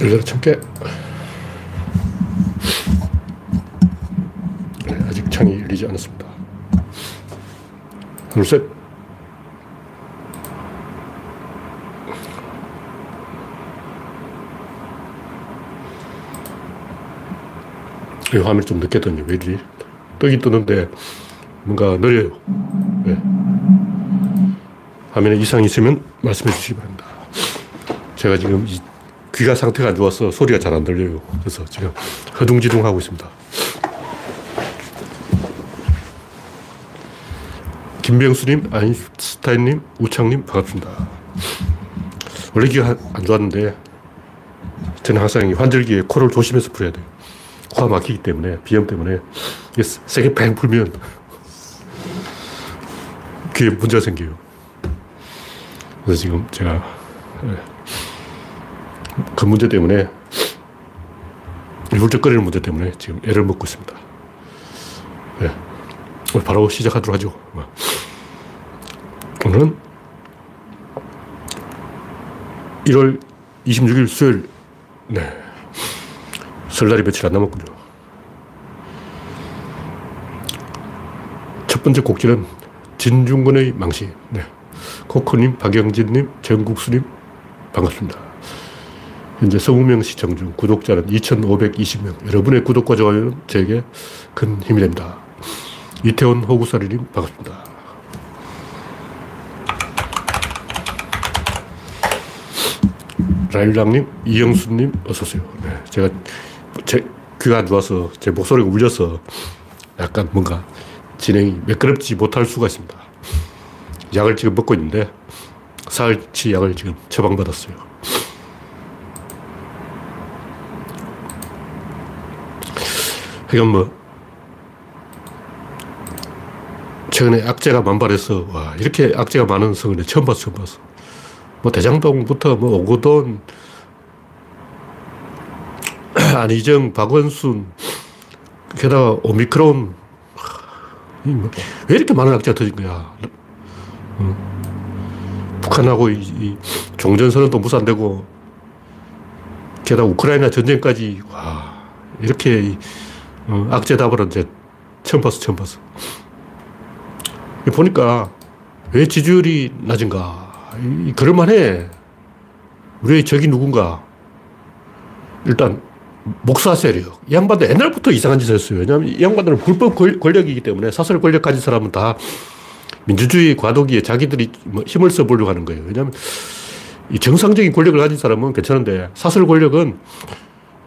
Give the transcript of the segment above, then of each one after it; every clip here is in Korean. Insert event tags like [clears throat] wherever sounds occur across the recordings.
열려라 참깨. 네, 아직 창이 열리지 않았습니다. 둘, 셋. 이 화면이 좀 늦게 떴네. 왜 이리? 뜨긴 뜨는데 뭔가 느려요. 네. 화면에 이상이 있으면 말씀해 주시기 바랍니다. 제가 지금 귀가 상태가 안 좋아서 소리가 잘 안 들려요. 그래서 지금 허둥지둥 하고 있습니다. 김병수님, 아인슈타인님, 우창님, 반갑습니다. 원래 귀가 안 좋았는데, 저는 항상 환절기에 코를 조심해서 풀어야 돼요. 코가 막히기 때문에, 비염 때문에, 세게 팽 풀면 귀에 문제가 생겨요. 그래서 지금 제가 예, 그 문제 때문에 훌쩍거리는 문제 때문에 지금 애를 먹고 있습니다. 네. 바로 시작하도록 하죠. 오늘은 1월 26일 수요일, 네. 설날이 며칠 안 남았군요. 첫 번째 곡지는 진중권의 망신. 네. 코코님, 박영진님, 정국수님, 반갑습니다. 현재 20명 시청 중 구독자는 2,520명. 여러분의 구독과 좋아요는 제게 큰 힘이 됩니다. 이태원 호구사리님, 반갑습니다. 라일락님, 이영수님, 어서오세요. 네, 제가 제 귀가 안 좋아서 제 목소리가 울려서 약간 뭔가 진행이 매끄럽지 못할 수가 있습니다. 약을 지금 먹고 있는데 사흘치 약을 지금 처방받았어요. 그러니까 뭐 최근에 악재가 만발해서 와 이렇게 악재가 많은 성을 처음 봤어 처음 봤어. 뭐 대장동부터 뭐 오거돈 [clears throat] 안희정 박원순 게다가 오미크론 뭐왜 이렇게 많은 악재가 터진 거야 어. 북한하고 이, 이 종전선언도 무산되고 게다가 우크라이나 전쟁까지 와 이렇게 이, 어, 악재답을 이제 처음 봤어 처음 봤어 보니까 왜 지지율이 낮은가 이, 그럴만해 우리의 적이 누군가 일단 목사 세력. 이 양반들 옛날부터 이상한 짓을 했어요. 왜냐하면 이 양반들은 불법 권력이기 때문에 사설 권력 가진 사람은 다 민주주의 과도기에 자기들이 뭐 힘을 써보려고 하는 거예요. 왜냐하면 이 정상적인 권력을 가진 사람은 괜찮은데 사설 권력은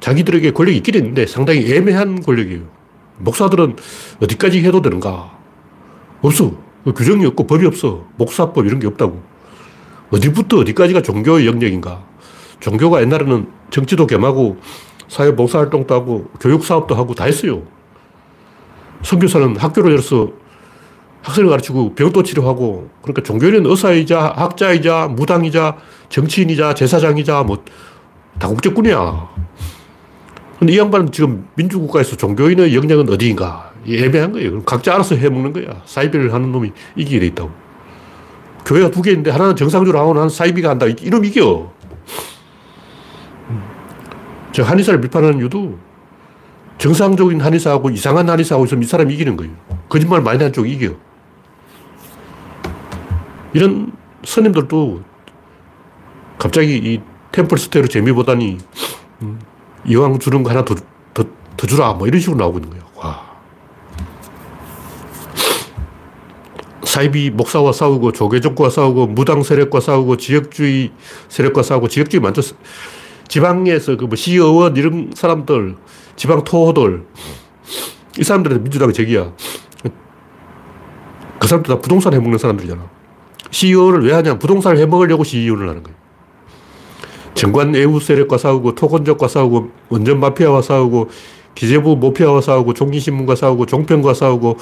자기들에게 권력이 있긴 있는데 상당히 애매한 권력이에요. 목사들은 어디까지 해도 되는가? 없어. 그 규정이 없고 법이 없어. 목사법 이런 게 없다고. 어디부터 어디까지가 종교의 영역인가? 종교가 옛날에는 정치도 겸하고 사회 봉사활동도 하고 교육사업도 하고 다 했어요. 선교사는 학교를 열어서 학생을 가르치고 병도 치료하고 그러니까 종교인은 의사이자 학자이자 무당이자 정치인이자 제사장이자 뭐 다 국제꾼이야. 근데 이 양반은 지금 민주국가에서 종교인의 역량은 어디인가? 애매한 거예요. 각자 알아서 해먹는 거야. 사이비를 하는 놈이 이기게 돼 있다고. 교회가 두 개인데 하나는 정상적으로 하고 하나는 사이비가 한다. 이놈 이겨. 저 한의사를 비판하는 이유도 정상적인 한의사하고 이상한 한의사하고 있으면 이 사람이 이기는 거예요. 거짓말 많이 하는 쪽이 이겨. 이런 스님들도 갑자기 이 템플스테로 재미 보다니 음, 이왕 주는 거 하나 더, 더, 더 주라 뭐 이런 식으로 나오고 있는 거예요. 와. 사이비 목사와 싸우고 조계족과 싸우고 무당 세력과 싸우고 지역주의 세력과 싸우고 지역주의 많죠. 지방에서 그 뭐 시의원 이런 사람들 지방 토호들 이 사람들한테 민주당이 적이야. 그 사람들 다 부동산 해먹는 사람들이잖아. CEO를 왜 하냐? 부동산을 해먹으려고 CEO를 하는 거예요. 정관 애우 세력과 싸우고, 토건족과 싸우고, 원전 마피아와 싸우고, 기재부 모피아와 싸우고, 종기신문과 싸우고, 종편과 싸우고,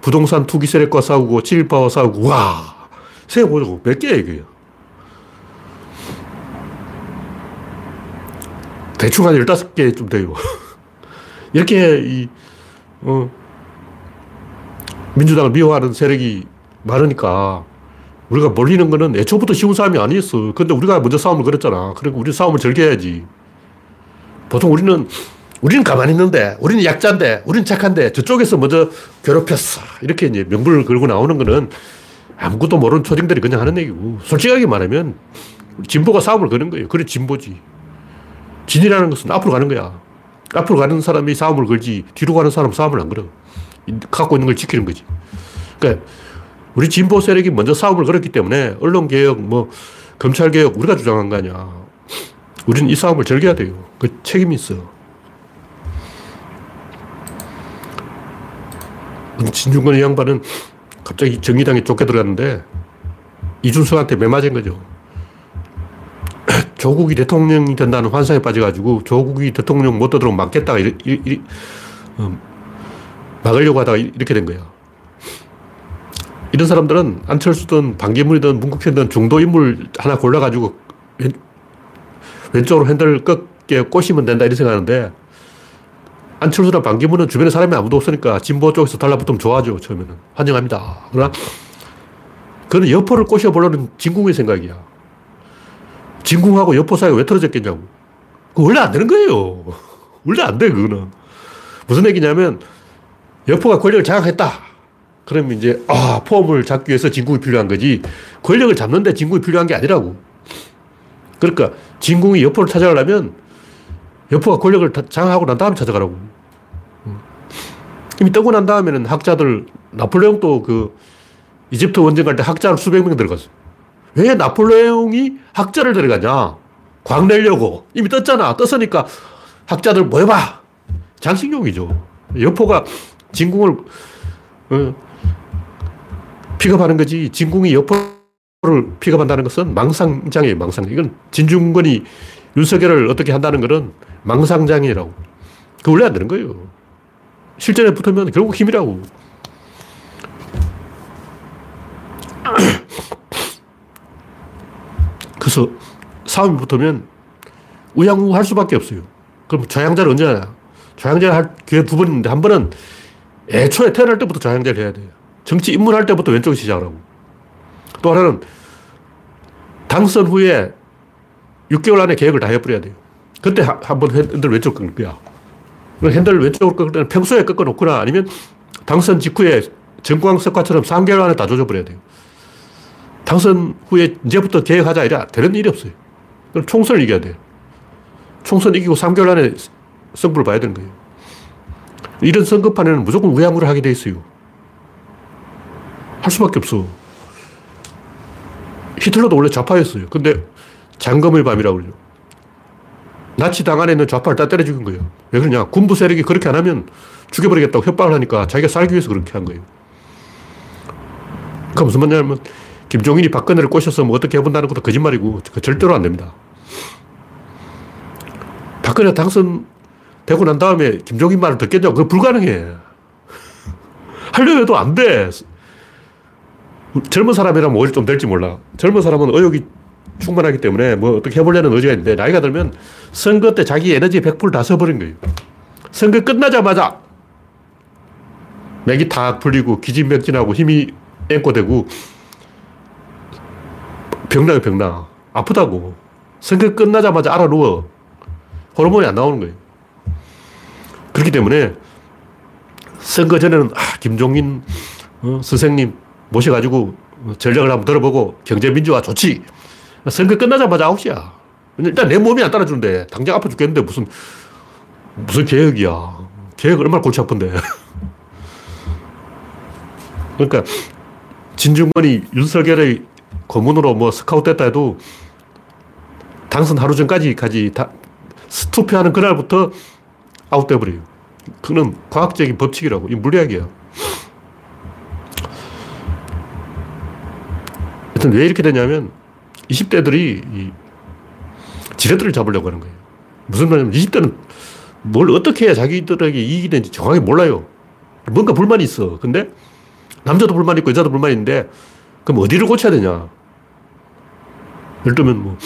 부동산 투기 세력과 싸우고, 친일파와 싸우고, 와! 세어보자고. 몇 개야, 이게. 대충 한 15개쯤 돼요. [laughs] 이렇게, 이, 어, 민주당을 미워하는 세력이 많으니까, 우리가 몰리는 거는 애초부터 쉬운 싸움이 아니었어. 근데 우리가 먼저 싸움을 걸었잖아. 그러니까 우리 싸움을 즐겨야지. 보통 우리는 우리는 가만히 있는데, 우리는 약자인데, 우리는 착한데, 저쪽에서 먼저 괴롭혔어. 이렇게 이제 명분을 걸고 나오는 거는 아무것도 모르는 초딩들이 그냥 하는 얘기고, 솔직하게 말하면 진보가 싸움을 거는 거예요. 그래, 진보지. 진이라는 것은 앞으로 가는 거야. 앞으로 가는 사람이 싸움을 걸지, 뒤로 가는 사람은 싸움을 안 걸어. 갖고 있는 걸 지키는 거지. 그러니까 우리 진보 세력이 먼저 싸움을 걸었기 때문에 언론 개혁, 뭐, 검찰 개혁 우리가 주장한 거 아니야. 우리는 이 싸움을 즐겨야 돼요. 그 책임이 있어. 진중권 이 양반은 갑자기 정의당에 쫓겨 들어갔는데 이준석한테 매 맞은 거죠. [clears throat] 조국이 대통령이 된다는 환상에 빠져가지고 조국이 대통령 못 되도록 막겠다가 이, 이, 이, 음, 막으려고 하다가 이렇게 된 거야. 이런 사람들은 안철수든 반기문이든 문국현든 중도 인물 하나 골라가지고 왼, 왼쪽으로 핸들 꺾게 꼬시면 된다 이런 생각하는데 안철수나 반기문은 주변에 사람이 아무도 없으니까 진보 쪽에서 달라붙으면 좋아하죠, 처음에는. 환영합니다. 그러나 그는 여포를 꼬셔보려는 진궁의 생각이야. 진궁하고 여포 사이가 왜 틀어졌겠냐고. 그 원래 안 되는 거예요. [laughs] 원래 안 돼, 그거는. 무슨 얘기냐면, 여포가 권력을 장악했다. 그러면 이제, 아, 포함을 잡기 위해서 진궁이 필요한 거지. 권력을 잡는데 진궁이 필요한 게 아니라고. 그러니까, 진궁이 여포를 찾아가려면, 여포가 권력을 장악하고 난 다음에 찾아가라고. 이미 떠고 난 다음에는 학자들, 나폴레옹도 그 이집트 원정 갈 때 학자를 수백 명 들어갔어. 왜 나폴레옹이 학자를 데려가냐? 광 내려고. 이미 떴잖아. 떴으니까 학자들 모여봐. 장식용이죠. 여포가 진궁을 어, 픽업하는 거지. 진궁이 여포를 픽업한다는 것은 망상장이에요. 망상. 이건 진중권이 윤석열을 어떻게 한다는 것은 망상장이라고. 그 원래 안 되는 거예요. 실전에 붙으면 결국 힘이라고. [coughs] 그래서 싸움이 붙으면 우양우할 수밖에 없어요. 그럼 좌양자를 언제 하냐? 좌양자를 할 기회 두 번 있는데 한 번은 애초에 태어날 때부터 좌양자를 해야 돼요. 정치 입문할 때부터 왼쪽에 시작을 하고. 또 하나는 당선 후에 6개월 안에 계획을 다 해버려야 돼요. 그때 한번 핸들 왼쪽 꺾을 거야. 핸들 왼쪽으로 꺾을 때는 평소에 꺾어 놓거나 아니면 당선 직후에 정광석화처럼 3개월 안에 다 조져버려야 돼요. 당선 후에 이제부터 계획하자 이래 되는 일이 없어요. 그럼 총선을 이겨야 돼요. 총선 이기고 3개월 안에 승부를 봐야 되는 거예요. 이런 선거판에는 무조건 우양우를 하게 돼 있어요. 할 수밖에 없어. 히틀러도 원래 좌파였어요. 근데 장검의 밤이라고 그러죠. 나치 당 안에 있는 좌파를 다 때려 죽인 거예요. 왜 그러냐? 군부 세력이 그렇게 안 하면 죽여버리겠다고 협박을 하니까 자기가 살기 위해서 그렇게 한 거예요. 그 무슨 말이냐면 김종인이 박근혜를 꼬셔서 뭐 어떻게 해본다는 것도 거짓말이고 그 절대로 안 됩니다. 박근혜 당선되고 난 다음에 김종인 말을 듣겠냐고 그거 불가능해. [laughs] 하려 해도 안 돼. 젊은 사람이라면 오히려 좀 될지 몰라. 젊은 사람은 의욕이 충분하기 때문에 뭐 어떻게 해보려는 의지가 있는데 나이가 들면 선거 때 자기 에너지 100%다 써버린 거예요. 선거 끝나자마자 맥이 다 풀리고 기진맥진하고 힘이 앵꼬되고 병나요 병나. 아프다고. 선거 끝나자마자 알아 누워. 호르몬이 안 나오는 거예요. 그렇기 때문에 선거 전에는 아, 김종인 어, 선생님 모셔가지고 전략을 한번 들어보고 경제민주화 좋지. 선거 끝나자마자 9시야. 일단 내 몸이 안 따라주는데 당장 아파 죽겠는데 무슨 무슨 계획이야. 계획 얼마나 골치 아픈데. [laughs] 그러니까 진중권이 윤석열의 고문으로 뭐 스카우트 됐다 해도 당선 하루 전까지까지 다 투표하는 그날부터 아웃돼 버려요. 그는 과학적인 법칙이라고. 이 물리학이야. 하여튼 왜 이렇게 되냐면 20대들이 지렛대를 잡으려고 하는 거예요. 무슨 말이냐면 20대는 뭘 어떻게 해야 자기들에게 이익이 되는지 정확히 몰라요. 뭔가 불만이 있어. 근데 남자도 불만이 있고 여자도 불만이 있는데 그럼 어디를 고쳐야 되냐? 예를 들면 뭐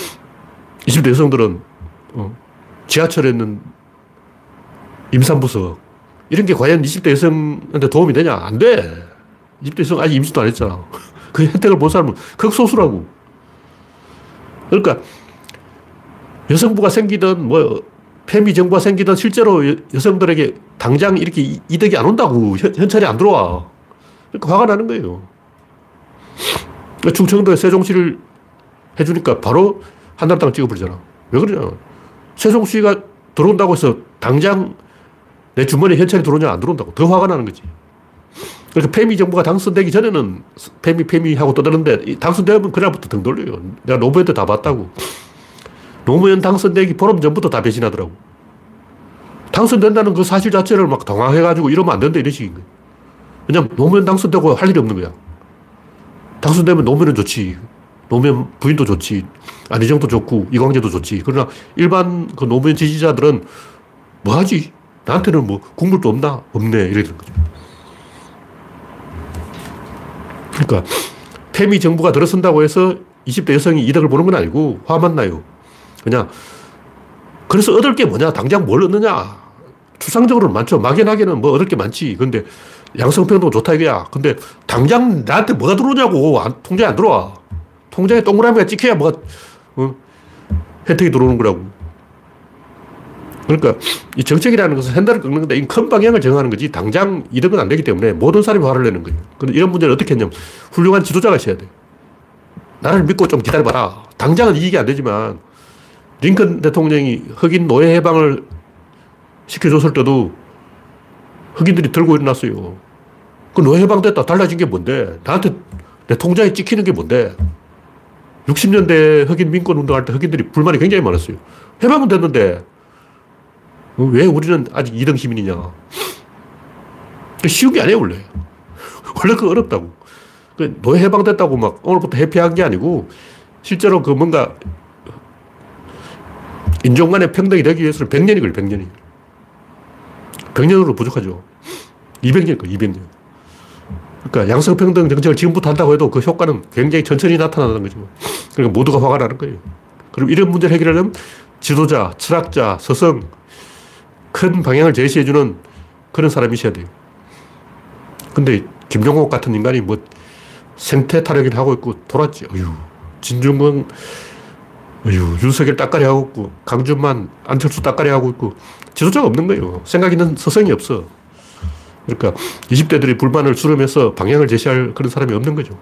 20대 여성들은 어, 지하철에 있는 임산부석 이런 게 과연 20대 여성한테 도움이 되냐? 안 돼. 20대 여성 아직 임신도 안 했잖아. 그 혜택을 본 사람은 극소수라고. 그러니까 여성부가 생기든 뭐 페미 정부가 생기던 실제로 여성들에게 당장 이렇게 이득이 안 온다고. 현,찰이 안 들어와. 그러니까 화가 나는 거예요. 그러니까 충청도에 세종시를 해주니까 바로 한나라당 찍어버리잖아. 왜 그러냐. 세종시가 들어온다고 해서 당장 내 주머니에 현찰이 들어오냐 안 들어온다고. 더 화가 나는 거지. 그러니까 페미 정부가 당선되기 전에는 페미 페미 하고 떠드는데 당선되면 그날부터 등 돌려요. 내가 노무현 때 다 봤다고. 노무현 당선되기 보름 전부터 다 배신하더라고. 당선된다는 그 사실 자체를 막 당황해가지고 이러면 안 된다 이런 식인 거예요. 왜냐면 노무현 당선되고 할 일이 없는 거야. 당선되면 노무현은 좋지. 노무현 부인도 좋지. 안희정도 좋고 이광재도 좋지. 그러나 일반 그 노무현 지지자들은 뭐 하지? 나한테는 뭐 국물도 없나? 없네. 이러는 거죠. 그러니까 페미 정부가 들어선다고 해서 20대 여성이 이득을 보는 건 아니고 화만 나요. 그냥 그래서 얻을 게 뭐냐? 당장 뭘 얻느냐? 추상적으로는 많죠. 막연하게는 뭐 얻을 게 많지. 근데 양성평등 좋다 이거야. 근데 당장 나한테 뭐가 들어오냐고. 안, 통장에 안 들어와. 통장에 동그라미가 찍혀야 뭐가 어? 혜택이 들어오는 거라고. 그러니까 이 정책이라는 것은 핸들을 꺾는 건데 이큰 방향을 정하는 거지 당장 이득은 안 되기 때문에 모든 사람이 화를 내는 거예요. 근데 이런 문제는 어떻게 했냐면 훌륭한 지도자가 있어야 돼. 나를 믿고 좀 기다려봐라. 당장은 이익이 안 되지만 링컨 대통령이 흑인 노예 해방을 시켜줬을 때도 흑인들이 들고 일어났어요. 그 노예 해방됐다. 달라진 게 뭔데? 나한테 내 통장에 찍히는 게 뭔데? 60년대 흑인 민권 운동할 때 흑인들이 불만이 굉장히 많았어요. 해방은 됐는데 왜 우리는 아직 2등 시민이냐. 쉬운 게 아니에요, 원래. 원래 그 어렵다고. 그 노예 해방됐다고 막 오늘부터 해피한 게 아니고 실제로 그 뭔가 인종 간의 평등이 되기 위해서는 100년이 걸려 100년이. 100년으로 부족하죠. 200년 걸 200년. 그러니까 양성평등 정책을 지금부터 한다고 해도 그 효과는 굉장히 천천히 나타나는 거죠. 그러니까 모두가 화가 나는 거예요. 그럼 이런 문제를 해결하려면 지도자, 철학자, 서성, 큰 방향을 제시해주는 그런 사람이 있어야 돼요. 근데 김종국 같은 인간이 뭐 생태 타령을 하고 있고 돌았지. 어휴, 진중권, 어휴, 윤석열 따까리 하고 있고, 강준만, 안철수 따까리 하고 있고, 지도자가 없는 거예요. 생각 있는 서성이 없어. 그러니까 20대들이 불만을 수렴해서 방향을 제시할 그런 사람이 없는 거죠.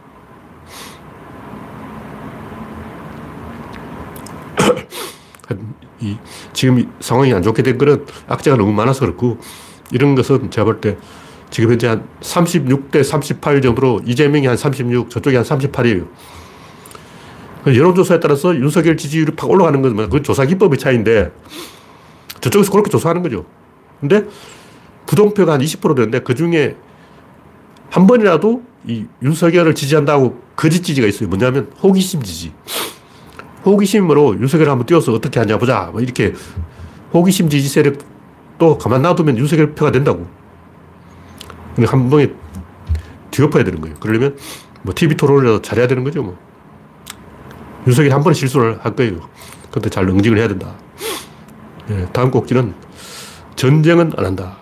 이, 지금 상황이 안 좋게 된 거는 악재가 너무 많아서 그렇고, 이런 것은 제가 볼 때 지금 현재 한 36대 38 정도로 이재명이 한 36, 저쪽이 한 38이에요. 여론조사에 따라서 윤석열 지지율이 팍 올라가는 건 뭐, 그건 조사 기법의 차이인데, 저쪽에서 그렇게 조사하는 거죠. 근데 부동표가 한 20% 되는데 그 중에 한 번이라도 이 윤석열을 지지한다고 거짓 지지가 있어요. 뭐냐면 호기심 지지. 호기심으로 윤석열 한번 띄워서 어떻게 하냐 보자. 뭐 이렇게 호기심 지지 세력도 가만 놔두면 윤석열 표가 된다고. 한 번에 뒤엎어야 되는 거예요. 그러려면 뭐 TV 토론이라도 잘해야 되는 거죠. 뭐. 윤석열이 한 번에 실수를 할 거예요. 근데 잘 응징을 해야 된다. 네, 다음 꼭지는 전쟁은 안 한다.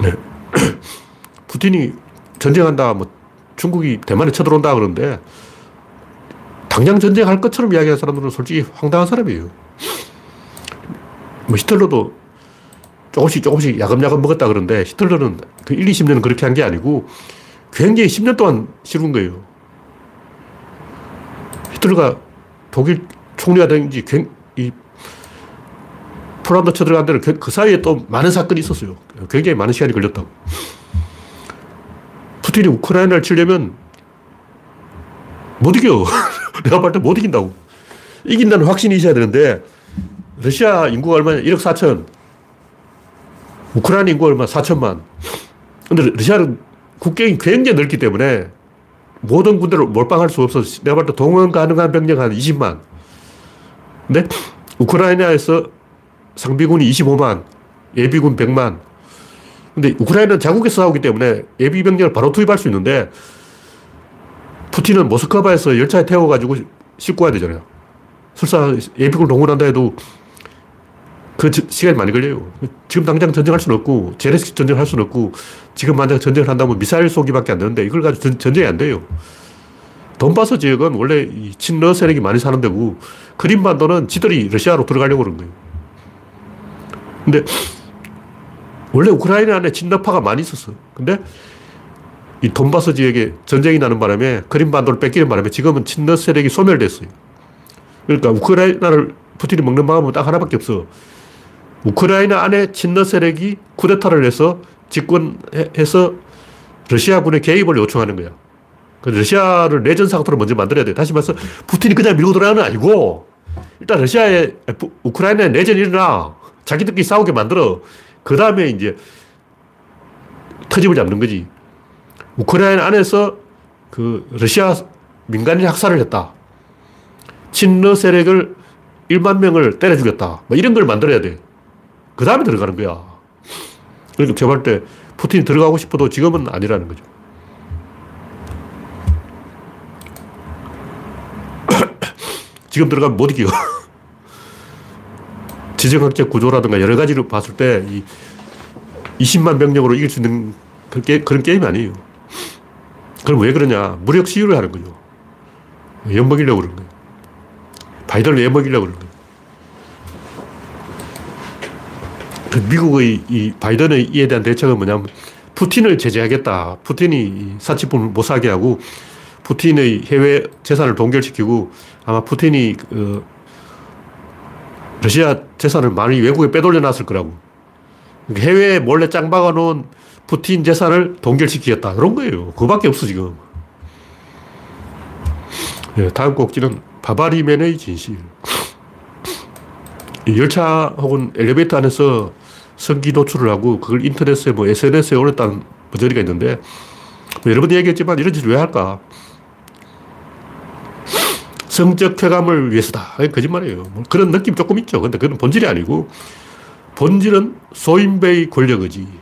네. [clears throat] 푸틴이 전쟁한다, 뭐 중국이 대만에 쳐들어온다 그러는데 당장 전쟁할 것처럼 이야기하는 사람들은 솔직히 황당한 사람이에요. 뭐 히틀러도 조금씩 조금씩 야금야금 먹었다 그러는데 히틀러는 그 1, 20년은 그렇게 한 게 아니고 굉장히 10년 동안 씹은 거예요. 히틀러가 독일 총리가 된지 이 폴란드 쳐들어간 데는 그, 그 사이에 또 많은 사건이 있었어요. 굉장히 많은 시간이 걸렸다고. 푸틴이 우크라이나를 치려면 못 이겨. [laughs] [laughs] 내가 볼 때 못 이긴다고. 이긴다는 확신이 있어야 되는데, 러시아 인구가 얼마냐? 1억 4천. 우크라이나 인구가 얼마? 4천만. 근데 러시아는 국경이 굉장히 넓기 때문에 모든 군대를 몰빵할 수 없어서 내가 볼 때 동원 가능한 병력 한 20만. 근데 우크라이나에서 상비군이 25만, 예비군 100만. 근데 우크라이나는 자국에서 싸우기 때문에 예비 병력을 바로 투입할 수 있는데 푸틴은 모스크바에서 열차에 태워가지고 싣고 와야 되잖아요. 설사 예비군 동원한다 해도 그 시간이 많이 걸려요. 지금 당장 전쟁할 수는 없고, 제네식 전쟁할 수는 없고, 지금 만약 전쟁을 한다면 미사일 쏘기밖에 안 되는데, 이걸 가지고 전, 전쟁이 안 돼요. 돈바스 지역은 원래 친러 세력이 많이 사는 데고 크림반도는 지들이 러시아로 들어가려고 그런 거예요. 근데 원래 우크라이나 안에 친러파가 많이 있었어. 근데 이 돈바스 지역에 전쟁이 나는 바람에 크림반도를 뺏기는 바람에 지금은 친러 세력이 소멸됐어요. 그러니까 우크라이나를 푸틴이 먹는 방법은 딱 하나밖에 없어. 우크라이나 안에 친러 세력이 쿠데타를 해서 집권해서 러시아군의 개입을 요청하는 거야. 그 러시아를 내전 상태로 먼저 만들어야 돼. 다시 말해서 푸틴이 그냥 밀고 들어가는 아니고 일단 러시아에 우크라이나에 내전이 일어나 자기들끼리 싸우게 만들어. 그 다음에 이제 터집을 잡는 거지. 우크라이나 안에서 그 러시아 민간인 학살을 했다. 친러 세력을 1만 명을 때려 죽였다. 뭐 이런 걸 만들어야 돼. 그 다음에 들어가는 거야. 그러니까 제가 볼때 푸틴이 들어가고 싶어도 지금은 아니라는 거죠. [coughs] 지금 들어가면 못 이겨. [laughs] 지정학적 구조라든가 여러 가지로 봤을 때, 이 20만 병력으로 이길 수 있는 그런, 게, 그런 게임이 아니에요. 그럼 왜 그러냐? 무력 시위를 하는 거죠. 엿먹이려고 그러는 거예요. 바이든을 엿먹이려고 그러는 거예요. 그 미국의 이 바이든의 이에 대한 대책은 뭐냐면 푸틴을 제재하겠다. 푸틴이 사치품을 못 사게 하고 푸틴의 해외 재산을 동결시키고 아마 푸틴이 그 러시아 재산을 많이 외국에 빼돌려 놨을 거라고. 그러니까 해외에 몰래 짱 박아놓은 푸틴 재산을 동결시키겠다. 그런 거예요. 그거밖에 없어, 지금. 네, 다음 꼭지는 바바리맨의 진실. 열차 혹은 엘리베이터 안에서 성기 노출을 하고 그걸 인터넷에 뭐 SNS에 올렸다는 버저리가 있는데 뭐 여러 번 얘기했지만 이런 짓을 왜 할까? 성적 쾌감을 위해서다. 거짓말이에요. 뭐 그런 느낌 조금 있죠. 근데 그건 본질이 아니고 본질은 소인배의 권력이지.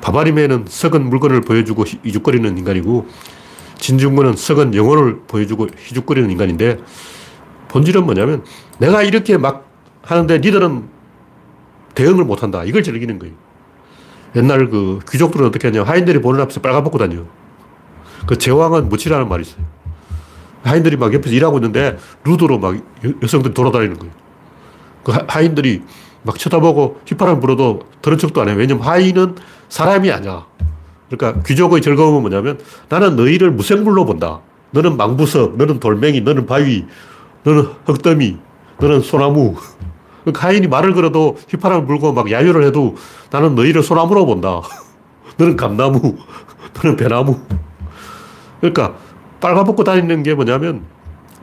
바바리맨은 썩은 물건을 보여주고 이죽거리는 인간이고 진중권은 썩은 영혼을 보여주고 희죽거리는 인간인데 본질은 뭐냐면 내가 이렇게 막 하는데 니들은 대응을 못한다. 이걸 즐기는 거예요. 옛날 그 귀족들은 어떻게 하냐. 하인들이 보는 앞에서 빨가벗고 다녀. 그 제왕은 무치라는 말이 있어요. 하인들이 막 옆에서 일하고 있는데 루드로 막 여성들이 돌아다니는 거예요. 그 하인들이 막 쳐다보고 휘파람 불어도 들은 척도 안 해요. 왜냐면 하인은 사람이 아니야. 그러니까 귀족의 즐거움은 뭐냐면 나는 너희를 무생물로 본다. 너는 망부석, 너는 돌멩이, 너는 바위, 너는 흙더미, 너는 소나무. 가인이 말을 걸어도 휘파람을 불고 막 야유를 해도 나는 너희를 소나무로 본다. [laughs] 너는 감나무, 너는 배나무. 그러니까 빨가벗고 다니는 게 뭐냐면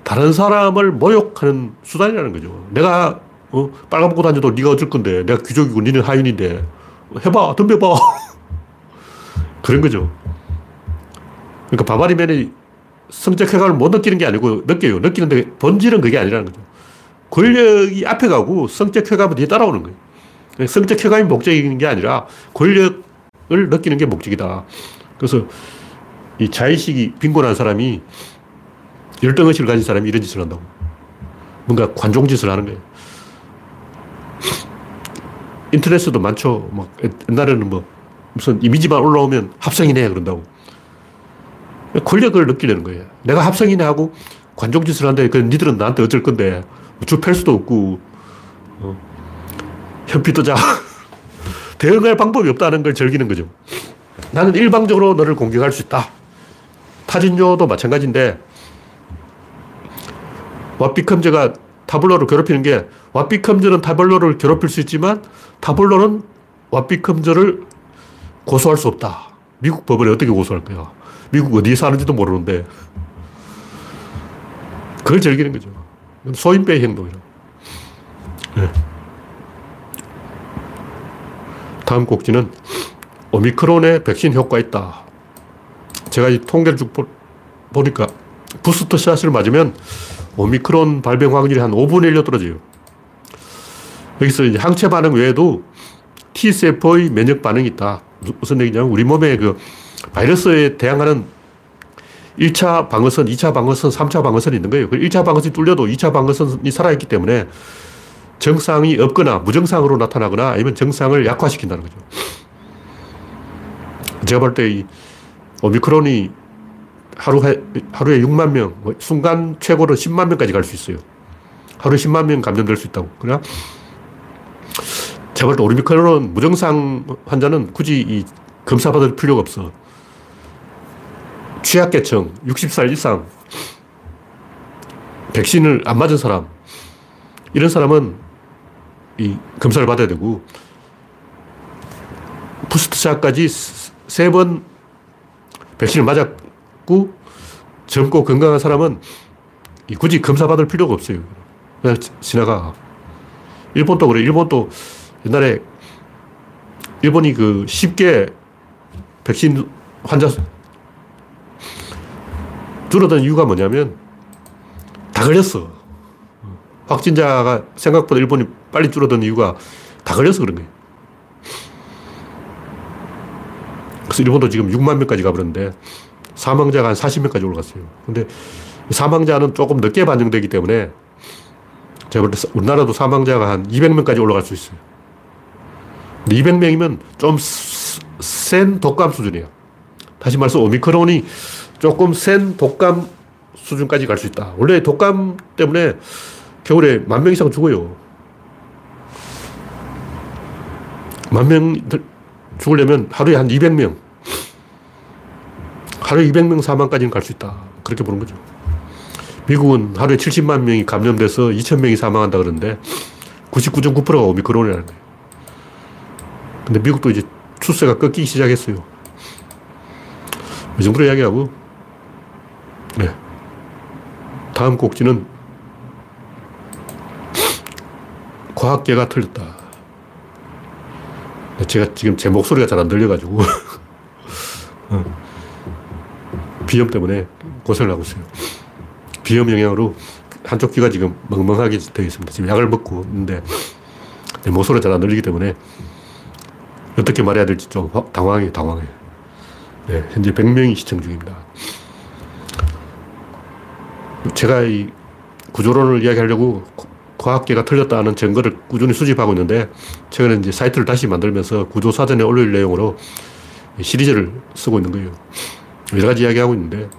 다른 사람을 모욕하는 수단이라는 거죠. 내가 어, 빨가벗고 다녀도 네가 어쩔 건데 내가 귀족이고 니는 하인인데 해봐, 덤벼봐. [laughs] 그런 거죠. 그러니까 바바리맨이 성적 쾌감을 못 느끼는 게 아니고 느껴요. 느끼는데 본질은 그게 아니라는 거죠. 권력이 앞에 가고 성적 쾌감은 뒤에 따라오는 거예요. 성적 쾌감이 목적인 게 아니라 권력을 느끼는 게 목적이다. 그래서 이 자의식이 빈곤한 사람이 열등의식을 가진 사람이 이런 짓을 한다고. 뭔가 관종짓을 하는 거예요. 인터넷에도 많죠. 막 옛날에는 뭐 무슨 이미지만 올라오면 합성이네 그런다고. 권력을 느끼려는 거예요. 내가 합성이네 하고 관종짓을 하는데 그 니들은 나한테 어쩔 건데 주팰 수도 없고, 어. 현피 뜨자. [laughs] 대응할 방법이 없다는 걸 즐기는 거죠. 나는 일방적으로 너를 공격할 수 있다. 타진요도 마찬가지인데, 왓비컴즈가 타블로를 괴롭히는 게, 왓비컴즈는 타블로를 괴롭힐 수 있지만, 타블로는 왓비컴즈를 고소할 수 없다. 미국 법원에 어떻게 고소할 거야? 미국 어디에 사는지도 모르는데. 그걸 즐기는 거죠. 소인배의 행동이라. 네. 다음 꼭지는 오미크론의 백신 효과 있다. 제가 이 통계를 쭉 보, 보니까 부스터 샷을 맞으면 오미크론 발병 확률이 한 5분의 1로 떨어져요. 여기서 이제 항체 반응 외에도 T세포의 면역 반응이 있다. 무슨 얘기냐면 우리 몸에 그 바이러스에 대항하는 1차 방어선, 2차 방어선, 3차 방어선이 있는 거예요. 1차 방어선이 뚫려도 2차 방어선이 살아있기 때문에 정상이 없거나 무정상으로 나타나거나 아니면 정상을 약화시킨다는 거죠. 제가 볼 때 이 오미크론이 하루에, 하루에 6만 명, 뭐 순간 최고로 10만 명까지 갈 수 있어요. 하루에 10만 명 감염될 수 있다고. 그래 제발 오미크론 무증상 환자는 굳이 이 검사 받을 필요가 없어. 취약계층, 60살 이상, 백신을 안 맞은 사람, 이런 사람은 이 검사를 받아야 되고, 부스트샷까지 세 번 백신을 맞았고, 젊고 건강한 사람은 굳이 검사 받을 필요가 없어요. 지나가. 일본도 그래. 일본도 옛날에 일본이 그 쉽게 백신 환자 줄어든 이유가 뭐냐면 다 걸렸어. 확진자가 생각보다 일본이 빨리 줄어든 이유가 다 걸려서 그런 거예요. 그래서 일본도 지금 6만 명까지 가버렸는데 사망자가 한 40명까지 올라갔어요. 근데 사망자는 조금 늦게 반영되기 때문에 제가 볼 때 우리나라도 사망자가 한 200명까지 올라갈 수 있어요. 200명이면 좀 센 독감 수준이에요. 다시 말해서 오미크론이 조금 센 독감 수준까지 갈 수 있다. 원래 독감 때문에 겨울에 만 명 이상 죽어요. 만 명 죽으려면 하루에 한 200명. 하루에 200명 사망까지는 갈 수 있다. 그렇게 보는 거죠. 미국은 하루에 70만 명이 감염돼서 2천 명이 사망한다 그러는데 99.9%가 오미크론이라는 거예요. 근데 미국도 이제 추세가 꺾이기 시작했어요. 이 정도로 이야기하고, 네. 다음 꼭지는 과학계가 틀렸다. 제가 지금 제 목소리가 잘 안 들려가지고 [laughs] 어. 비염 때문에 고생을 하고 있어요. 비염 영향으로 한쪽 귀가 지금 멍멍하게 되어 있습니다. 지금 약을 먹고 있는데 내 목소리가 잘 안 들리기 때문에 어떻게 말해야 될지 좀 당황해, 당황해. 네, 현재 100명이 시청 중입니다. 제가 이 구조론을 이야기하려고 과학계가 틀렸다는 증거를 꾸준히 수집하고 있는데, 최근에 이제 사이트를 다시 만들면서 구조 사전에 올릴 내용으로 시리즈를 쓰고 있는 거예요. 여러 가지 이야기하고 있는데,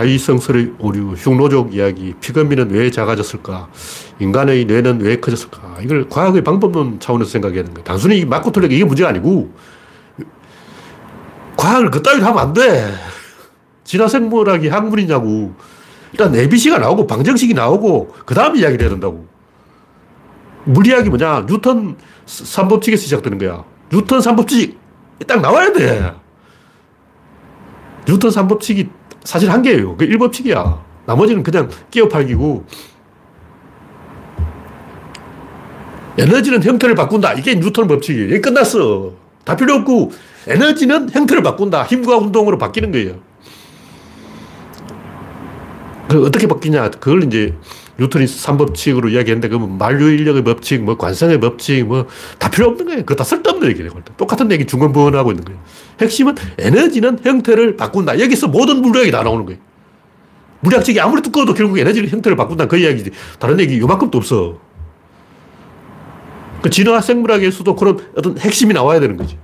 자위성설의 오류, 흉노족 이야기, 피그미는 왜 작아졌을까? 인간의 뇌는 왜 커졌을까? 이걸 과학의 방법론 차원에서 생각해야 되는 거야. 단순히 맞고 틀리게 이게 문제가 아니고, 과학을 그따위로 하면 안 돼. 진화생물학이 학문이냐고. 일단 ABC가 나오고, 방정식이 나오고, 그 다음 이야기를 해야 된다고. 물리학이 뭐냐? 뉴턴 3법칙에서 시작되는 거야. 뉴턴 3법칙! 딱 나와야 돼. 뉴턴 3법칙이 사실 한 개예요. 그 1법칙이야. 나머지는 그냥 끼어 팔기고, 에너지는 형태를 바꾼다. 이게 뉴턴 법칙이에요. 이게 끝났어. 다 필요 없고, 에너지는 형태를 바꾼다. 힘과 운동으로 바뀌는 거예요. 그 어떻게 바뀌냐. 그걸 이제 뉴턴이 3법칙으로 이야기했는데, 그러면 만류 인력의 법칙, 뭐 관성의 법칙, 뭐 다 필요 없는 거예요. 그거 다 쓸데없는 얘기예요. 똑같은 얘기 중간번하고 있는 거예요. 핵심은 에너지는 형태를 바꾼다. 여기서 모든 물리학이 다 나오는 거예요. 물리학책이 아무리 두꺼워도 결국 에너지는 형태를 바꾼다. 그 이야기지. 다른 얘기 요만큼도 없어. 그 진화 생물학에서도 그런 어떤 핵심이 나와야 되는 거지.